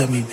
também